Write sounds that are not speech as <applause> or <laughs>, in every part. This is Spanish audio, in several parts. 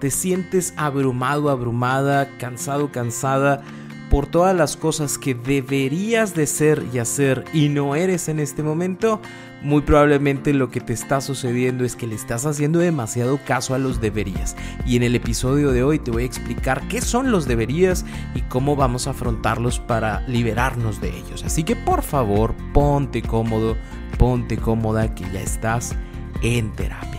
Te sientes abrumado, abrumada, cansado, cansada por todas las cosas que deberías de ser y hacer y no eres en este momento, muy probablemente lo que te está sucediendo es que le estás haciendo demasiado caso a los deberías. Y en el episodio de hoy te voy a explicar qué son los deberías y cómo vamos a afrontarlos para liberarnos de ellos. Así que por favor, ponte cómodo, ponte cómoda que ya estás en terapia.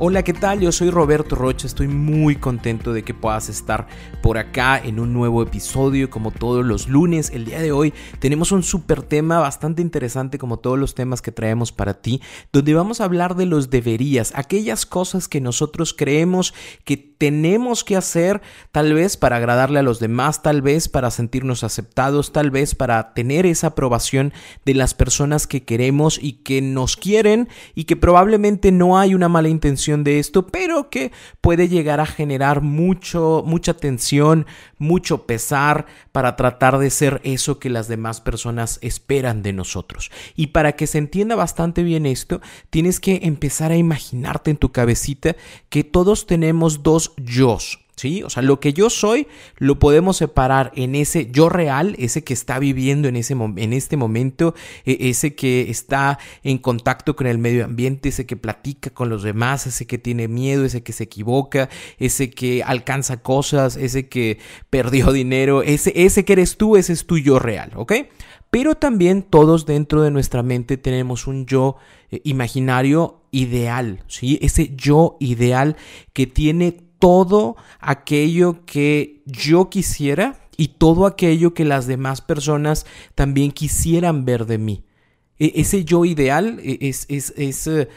Hola, ¿qué tal? Yo soy Roberto Rocha, estoy muy contento de que puedas estar por acá en un nuevo episodio como todos los lunes. El día de hoy tenemos un super tema bastante interesante como todos los temas que traemos para ti, donde vamos a hablar de los deberías, aquellas cosas que nosotros creemos que tenemos que hacer tal vez para agradarle a los demás, tal vez para sentirnos aceptados, tal vez para tener esa aprobación de las personas que queremos y que nos quieren y que probablemente no hay una mala intención de esto, pero que puede llegar a generar mucho, mucha tensión, mucho pesar para tratar de ser eso que las demás personas esperan de nosotros. Y para que se entienda bastante bien esto, tienes que empezar a imaginarte en tu cabecita que todos tenemos dos yo's. ¿Sí? O sea, lo que yo soy lo podemos separar en ese yo real, ese que está viviendo en, ese, en este momento, e, ese que está en contacto con el medio ambiente, ese que platica con los demás, ese que tiene miedo, ese que se equivoca, ese que alcanza cosas, ese que perdió <laughs> dinero, ese, ese que eres tú, ese es tu yo real, ¿ok? Pero también todos dentro de nuestra mente tenemos un yo eh, imaginario ideal, ¿sí? Ese yo ideal que tiene todo aquello que yo quisiera y todo aquello que las demás personas también quisieran ver de mí. E, ese yo ideal e, es, es, es eh,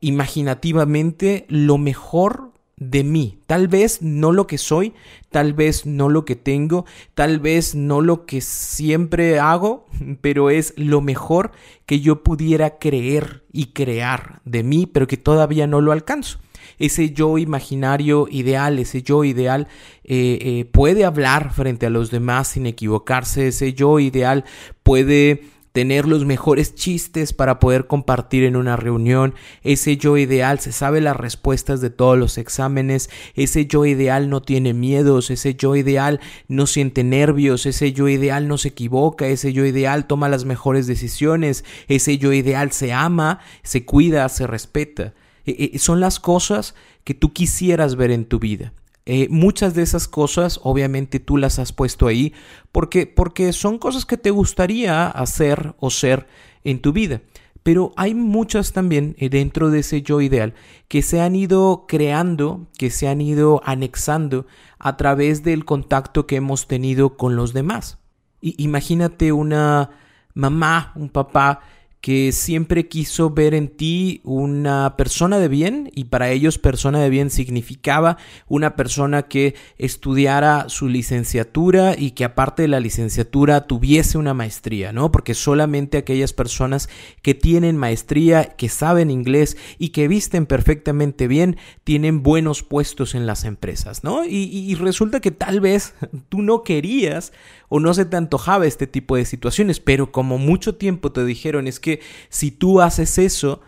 imaginativamente lo mejor de mí. Tal vez no lo que soy, tal vez no lo que tengo, tal vez no lo que siempre hago, <laughs> pero es lo mejor que yo pudiera creer y crear de mí, pero que todavía no lo alcanzo ese yo imaginario ideal, ese yo ideal eh, eh, puede hablar frente a los demás sin equivocarse, ese yo ideal puede tener los mejores chistes para poder compartir en una reunión, ese yo ideal se sabe las respuestas de todos los exámenes, ese yo ideal no tiene miedos, ese yo ideal no siente nervios, ese yo ideal no se equivoca, ese yo ideal toma las mejores decisiones, ese yo ideal se ama, se cuida, se respeta. Eh, eh, son las cosas que tú quisieras ver en tu vida. Eh, muchas de esas cosas obviamente tú las has puesto ahí porque, porque son cosas que te gustaría hacer o ser en tu vida. Pero hay muchas también dentro de ese yo ideal que se han ido creando, que se han ido anexando a través del contacto que hemos tenido con los demás. Imagínate una mamá, un papá que siempre quiso ver en ti una persona de bien y para ellos persona de bien significaba una persona que estudiara su licenciatura y que aparte de la licenciatura tuviese una maestría, ¿no? Porque solamente aquellas personas que tienen maestría, que saben inglés y que visten perfectamente bien tienen buenos puestos en las empresas, ¿no? Y, y resulta que tal vez <laughs> tú no querías o no se te antojaba este tipo de situaciones, pero como mucho tiempo te dijeron es que si tú haces eso,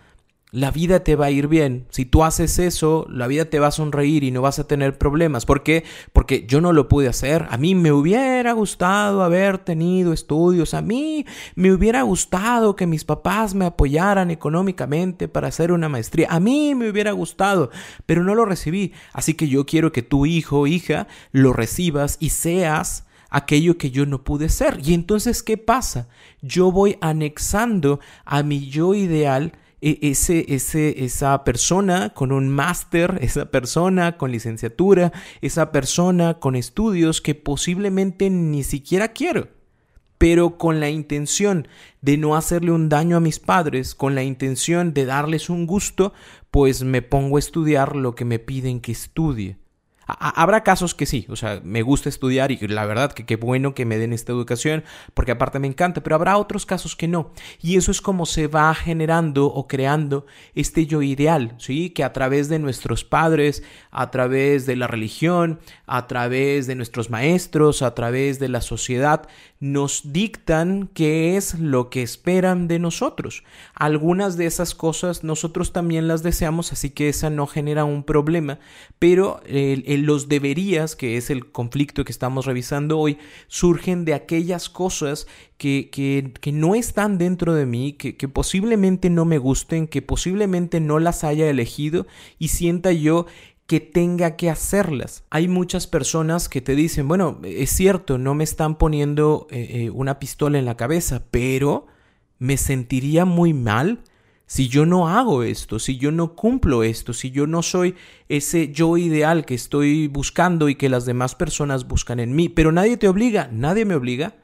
la vida te va a ir bien. Si tú haces eso, la vida te va a sonreír y no vas a tener problemas. ¿Por qué? Porque yo no lo pude hacer. A mí me hubiera gustado haber tenido estudios. A mí me hubiera gustado que mis papás me apoyaran económicamente para hacer una maestría. A mí me hubiera gustado, pero no lo recibí. Así que yo quiero que tu hijo o hija lo recibas y seas aquello que yo no pude ser. Y entonces, ¿qué pasa? Yo voy anexando a mi yo ideal e, ese, ese, esa persona con un máster, <laughs> esa persona con licenciatura, esa persona con estudios que posiblemente ni siquiera quiero. pero con la intención de no hacerle un daño a mis padres, con la intención de darles un gusto, pues me pongo a estudiar lo que me piden que estudie. Habrá casos que sí, o sea, me gusta estudiar y la verdad que qué bueno que me den esta educación, porque aparte me encanta, pero habrá otros casos que no. Y eso es como se va generando o creando este yo ideal, ¿sí? Que a través de nuestros padres, a través de la religión, a través de nuestros maestros, a través de la sociedad, nos dictan qué es lo que esperan de nosotros. Algunas de esas cosas nosotros también las deseamos, así que esa no genera un problema, pero los deberías, que es el conflicto que estamos revisando hoy, surgen de aquellas cosas que, que, no están dentro de mí, que, que posiblemente no me gusten, que posiblemente no las haya elegido y sienta yo que tenga que hacerlas. Hay muchas personas que te dicen, bueno, es cierto, no me están poniendo eh, eh, una pistola en la cabeza, pero me sentiría muy mal si yo no hago esto, si yo no cumplo esto, si yo no soy ese yo ideal que estoy buscando y que las demás personas buscan en mí. Pero nadie te obliga, nadie me obliga.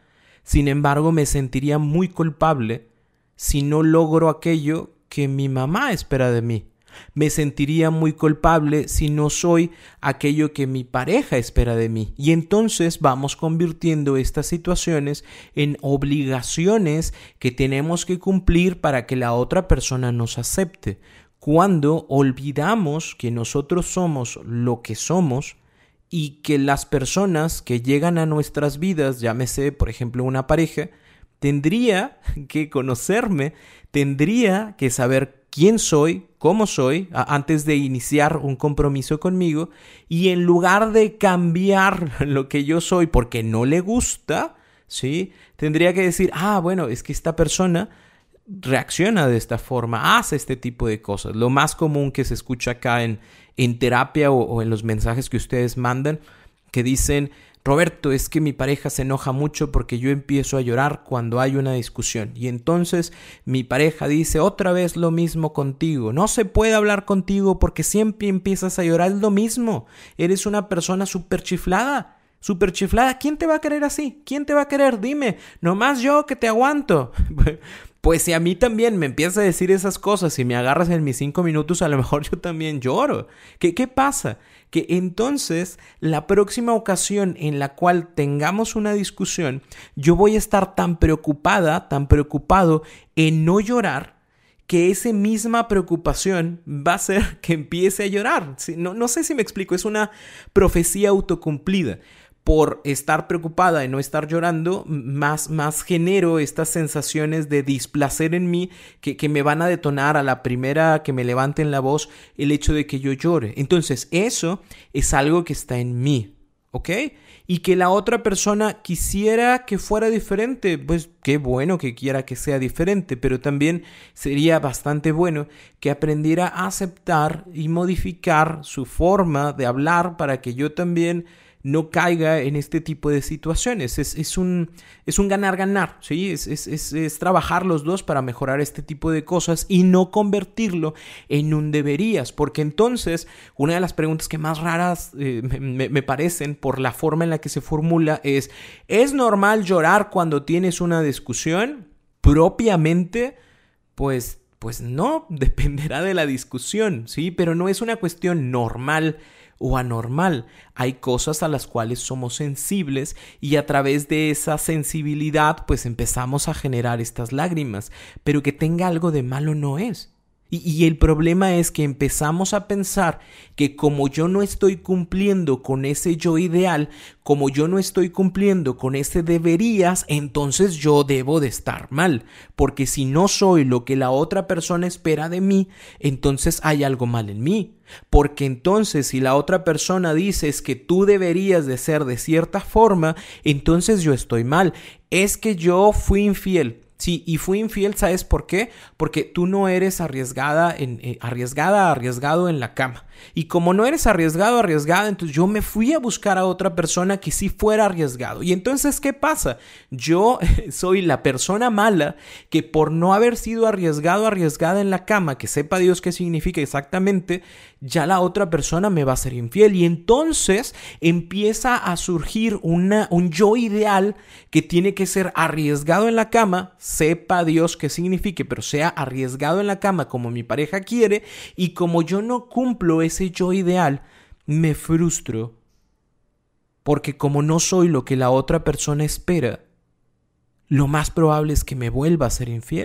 Sin embargo, me sentiría muy culpable si no logro aquello que mi mamá espera de mí. Me sentiría muy culpable si no soy aquello que mi pareja espera de mí. Y entonces vamos convirtiendo estas situaciones en obligaciones que tenemos que cumplir para que la otra persona nos acepte. Cuando olvidamos que nosotros somos lo que somos, y que las personas que llegan a nuestras vidas, llámese por ejemplo una pareja, tendría <laughs> que conocerme, tendría que saber quién soy, cómo soy, antes de iniciar un compromiso conmigo, y en lugar de cambiar <laughs> lo que yo soy porque no le gusta, ¿sí? Tendría que decir, ah, bueno, es que esta persona reacciona de esta forma, hace este tipo de cosas. Lo más común que se escucha acá en, en terapia o en los mensajes que ustedes mandan, que dicen, Roberto, es que mi pareja se enoja mucho porque yo empiezo a llorar cuando hay una discusión. Y entonces mi pareja dice otra vez lo mismo contigo. No se puede hablar contigo porque siempre empiezas a llorar. Lo mismo. Eres una persona súper chiflada. Chiflada. ¿Quién te va a querer así? ¿Quién te va a querer? Dime. Nomás yo que te aguanto. <laughs> Pues si a mí también me empieza a decir esas cosas y me agarras en mis cinco minutos, a lo mejor <laughs> yo también lloro. ¿Qué, qué pasa? Que entonces la próxima ocasión en la cual tengamos una discusión, yo voy a estar tan preocupada, tan preocupado en no llorar, que esa misma preocupación va a ser <laughs> que empiece a llorar. No, no sé si me explico, es una profecía autocumplida por estar preocupada y no estar llorando, más, más genero estas sensaciones de displacer en mí que, que, me van a detonar a la primera que me levanten la voz el hecho de que yo llore. Entonces, eso es algo que está en mí, ¿ok? Y que la otra persona quisiera que fuera diferente, pues qué bueno que quiera que sea diferente, pero también sería bastante bueno que aprendiera a aceptar y modificar su forma de hablar para que yo también no caiga en este tipo de situaciones. Es, un, es un ganar-ganar, ¿sí? Es, es, trabajar los dos para mejorar este tipo de cosas y no convertirlo en un deberías, porque entonces una de las preguntas que más raras eh, me, me parecen por la forma en la que se formula es, ¿es normal llorar cuando tienes una discusión? Propiamente, pues pues no, <laughs> dependerá de la discusión, ¿sí? Pero no es una cuestión normal o anormal. Hay cosas a las cuales somos sensibles y a través de esa sensibilidad pues empezamos a generar estas lágrimas, pero que tenga algo de malo no es. Y, el problema es que empezamos a pensar que como yo no estoy cumpliendo con ese yo ideal, como yo no estoy cumpliendo con ese deberías, entonces yo debo de estar mal. Porque si no soy lo que la otra persona espera de mí, entonces hay algo mal en mí. Porque entonces si la otra persona dice es que tú deberías de ser de cierta forma, entonces yo estoy mal. Es que yo fui infiel Sí, y fui infiel, ¿sabes por qué? Porque tú no eres arriesgada, en, eh, arriesgada, arriesgado en la cama. Y como no eres arriesgado, arriesgada, entonces yo me fui a buscar a otra persona que sí fuera arriesgado. Y entonces, ¿qué pasa? Yo <laughs> soy la persona mala que por no haber sido arriesgado, arriesgada en la cama, que sepa Dios qué significa exactamente, ya la otra persona me va a ser infiel. Y entonces empieza a surgir un yo ideal que tiene que ser arriesgado en la cama, sepa Dios qué signifique, pero sea arriesgado en la cama como mi pareja quiere, y como yo no cumplo ese yo ideal, me frustro. Porque como no soy lo que la otra persona espera, lo más probable es que me vuelva a ser infiel.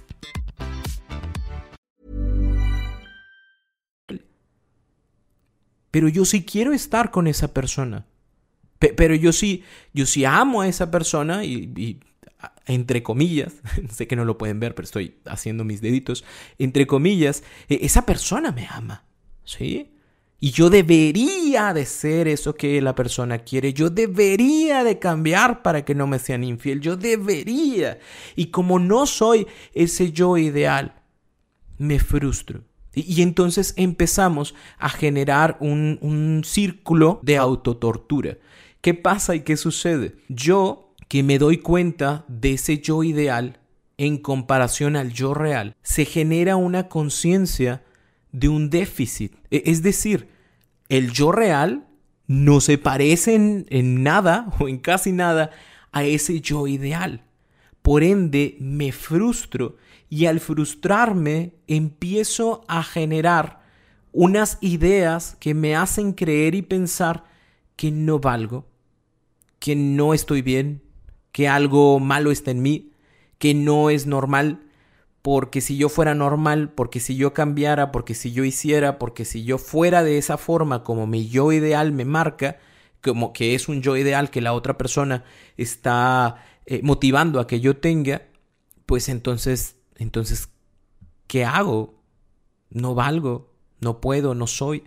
pero yo sí quiero estar con esa persona. pero yo sí, yo sí amo a esa persona y, entre comillas, <laughs> sé que no lo pueden ver, pero estoy haciendo mis deditos, entre comillas, e, esa persona me ama, ¿sí? Y yo debería de ser eso que la persona quiere. Yo debería de cambiar para que no me sean infiel. Yo debería. Y como no soy ese yo ideal, me frustro. Y, entonces empezamos a generar un, un círculo de autotortura. ¿Qué pasa y qué sucede? Yo, que me doy cuenta de ese yo ideal en comparación al yo real, se genera una conciencia de un déficit. E, es decir, el yo real no se parece en, en, nada <laughs> o en casi nada a ese yo ideal. Por ende, me frustro y al frustrarme empiezo a generar unas ideas que me hacen creer y pensar que no valgo, que no estoy bien, que algo malo está en mí, que no es normal, porque si yo fuera normal, porque si yo cambiara, porque si yo hiciera, porque si yo fuera de esa forma como mi yo ideal me marca, como que es un yo ideal que la otra persona está eh, motivando a que yo tenga, pues entonces entonces, ¿qué hago? No valgo, no puedo, no soy.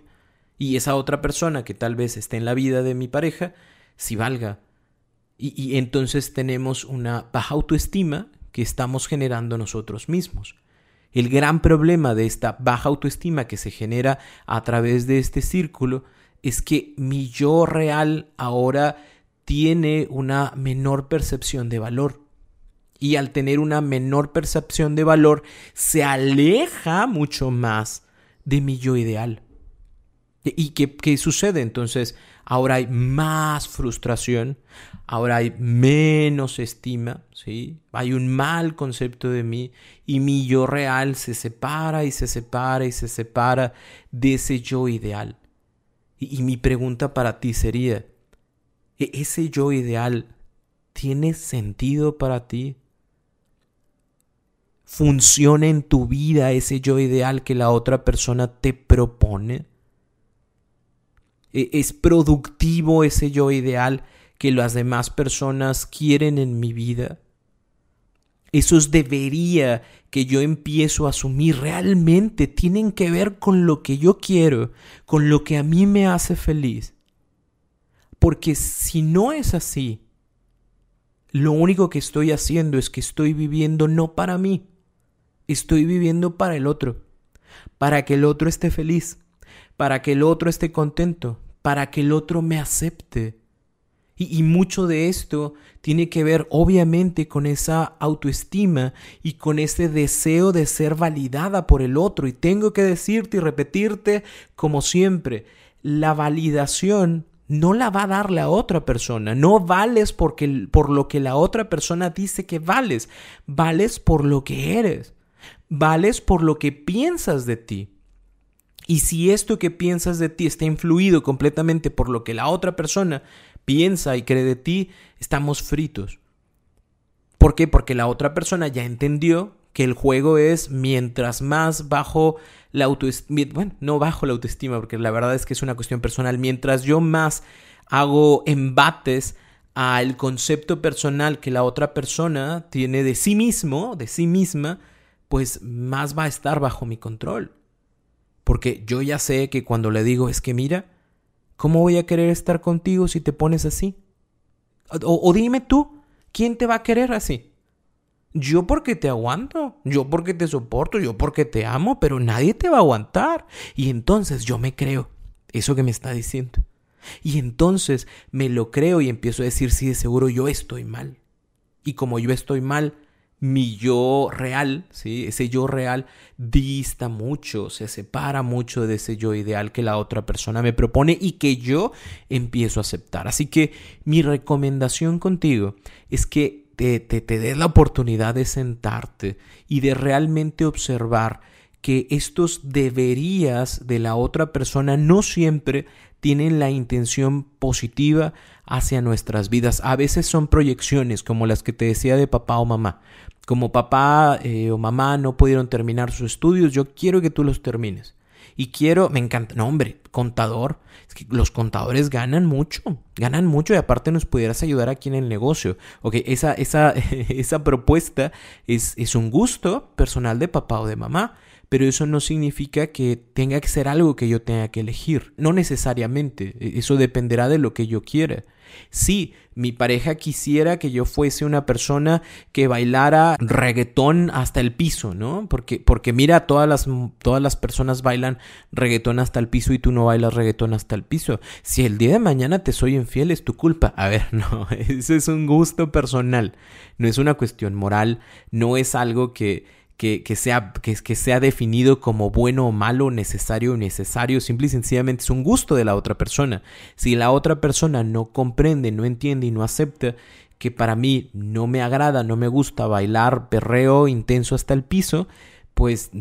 Y esa otra persona que tal vez esté en la vida de mi pareja, sí valga. Y, y entonces tenemos una baja autoestima que estamos generando nosotros mismos. El gran problema de esta baja autoestima que se genera a través de este círculo es que mi yo real ahora tiene una menor percepción de valor y al tener una menor percepción de valor se aleja mucho más de mi yo ideal. ¿Y qué, qué, sucede? Entonces, ahora hay más frustración, ahora hay menos estima, ¿sí? Hay un mal concepto de mí y mi yo real se separa y se separa y se separa de ese yo ideal. Y, y mi pregunta para ti sería, ¿e-, ¿ese yo ideal tiene sentido para ti? Funciona en tu vida ese yo ideal que la otra persona te propone? ¿E-, ¿Es productivo ese yo ideal que las demás personas quieren en mi vida? Esos debería que yo empiezo a asumir realmente tienen que ver con lo que yo quiero, con lo que a mí me hace feliz. Porque si no es así, lo único que estoy haciendo es que estoy viviendo no para mí, estoy viviendo para el otro, para que el otro esté feliz, para que el otro esté contento, para que el otro me acepte. Y, mucho de esto tiene que ver obviamente con esa autoestima y con ese deseo de ser validada por el otro. Y tengo que decirte y repetirte como siempre, la validación no la va a dar la otra persona. No vales porque, por lo que la otra persona dice que vales. Vales por lo que eres. Vales por lo que piensas de ti. Y si esto que piensas de ti está influido completamente por lo que la otra persona piensa y cree de ti, estamos fritos. ¿Por qué? Porque la otra persona ya entendió que el juego es mientras más bajo la autoestima, bueno, no bajo la autoestima, porque la verdad es que es una cuestión personal, mientras yo más hago embates al concepto personal que la otra persona tiene de sí mismo, de sí misma, pues más va a estar bajo mi control. Porque yo ya sé que cuando le digo es que mira, ¿cómo voy a querer estar contigo si te pones así? O, dime tú, ¿quién te va a querer así? Yo porque te aguanto, yo porque te soporto, yo porque te amo, pero nadie te va a aguantar. Y entonces yo me creo eso que me está diciendo. Y entonces me lo creo y empiezo a decir, sí, de seguro yo estoy mal. Y como yo estoy mal, mi yo real, ¿sí? ese yo real dista mucho, se separa mucho de ese yo ideal que la otra persona me propone y que yo empiezo a aceptar. Así que mi recomendación contigo es que te, te, des la oportunidad de sentarte y de realmente observar que estos deberías de la otra persona no siempre tienen la intención positiva hacia nuestras vidas. A veces son proyecciones como las que te decía de papá o mamá. Como papá eh, o mamá no pudieron terminar sus estudios, yo quiero que tú los termines. Y quiero, me encanta, no hombre, contador, los contadores ganan mucho, ganan mucho y aparte nos pudieras ayudar aquí en el negocio. Ok, esa, esa, <laughs> esa propuesta es, es un gusto personal de papá o de mamá, pero eso no significa que tenga que ser algo que yo tenga que elegir, no necesariamente, e, eso dependerá de lo que yo quiera. Sí, mi pareja quisiera que yo fuese una persona que bailara reggaetón hasta el piso, ¿no? Porque, porque mira, todas las, todas las personas bailan reggaetón hasta el piso y tú no bailas reggaetón hasta el piso. Si el día de mañana te soy infiel es tu culpa. A ver, <laughs> no, eso es un gusto personal, no es una cuestión moral, no es algo que que, sea, que, que, sea definido como bueno o malo, necesario o necesario, simple y sencillamente es un gusto de la otra persona. Si la otra persona no comprende, no entiende y no acepta que para mí no me agrada, no me gusta bailar perreo intenso hasta el piso, pues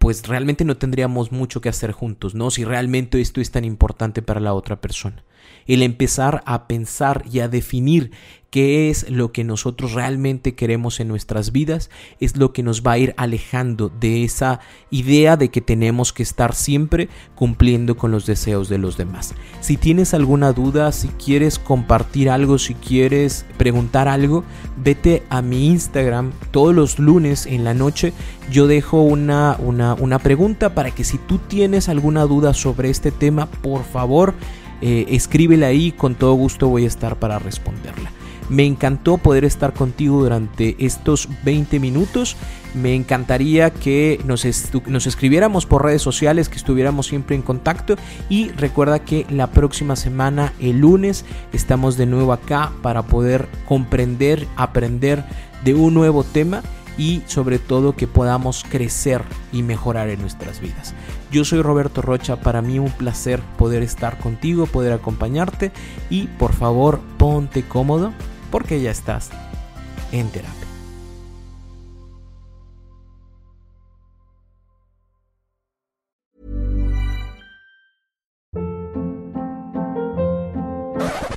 pues realmente no tendríamos mucho que hacer juntos, ¿no? Si realmente esto es tan importante para la otra persona. El empezar a pensar y a definir qué es lo que nosotros realmente queremos en nuestras vidas, es lo que nos va a ir alejando de esa idea de que tenemos que estar siempre cumpliendo con los deseos de los demás. Si tienes alguna duda, si quieres compartir algo, si quieres preguntar algo, vete a mi Instagram todos los lunes en la noche. Yo dejo una, una, una pregunta para que si tú tienes alguna duda sobre este tema, por favor, eh, escríbela ahí, con todo gusto voy a estar para responderla. Me encantó poder estar contigo durante estos 20 minutos. Me encantaría que nos, escribiéramos por redes sociales, que estuviéramos siempre en contacto. Y recuerda que la próxima semana, el lunes, estamos de nuevo acá para poder comprender, aprender de un nuevo tema y sobre todo que podamos crecer y mejorar en nuestras vidas. Yo soy Roberto Rocha, para mí un placer poder estar contigo, poder acompañarte y por favor ponte cómodo porque ya estás en terapia.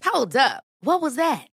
Hold up. What was that?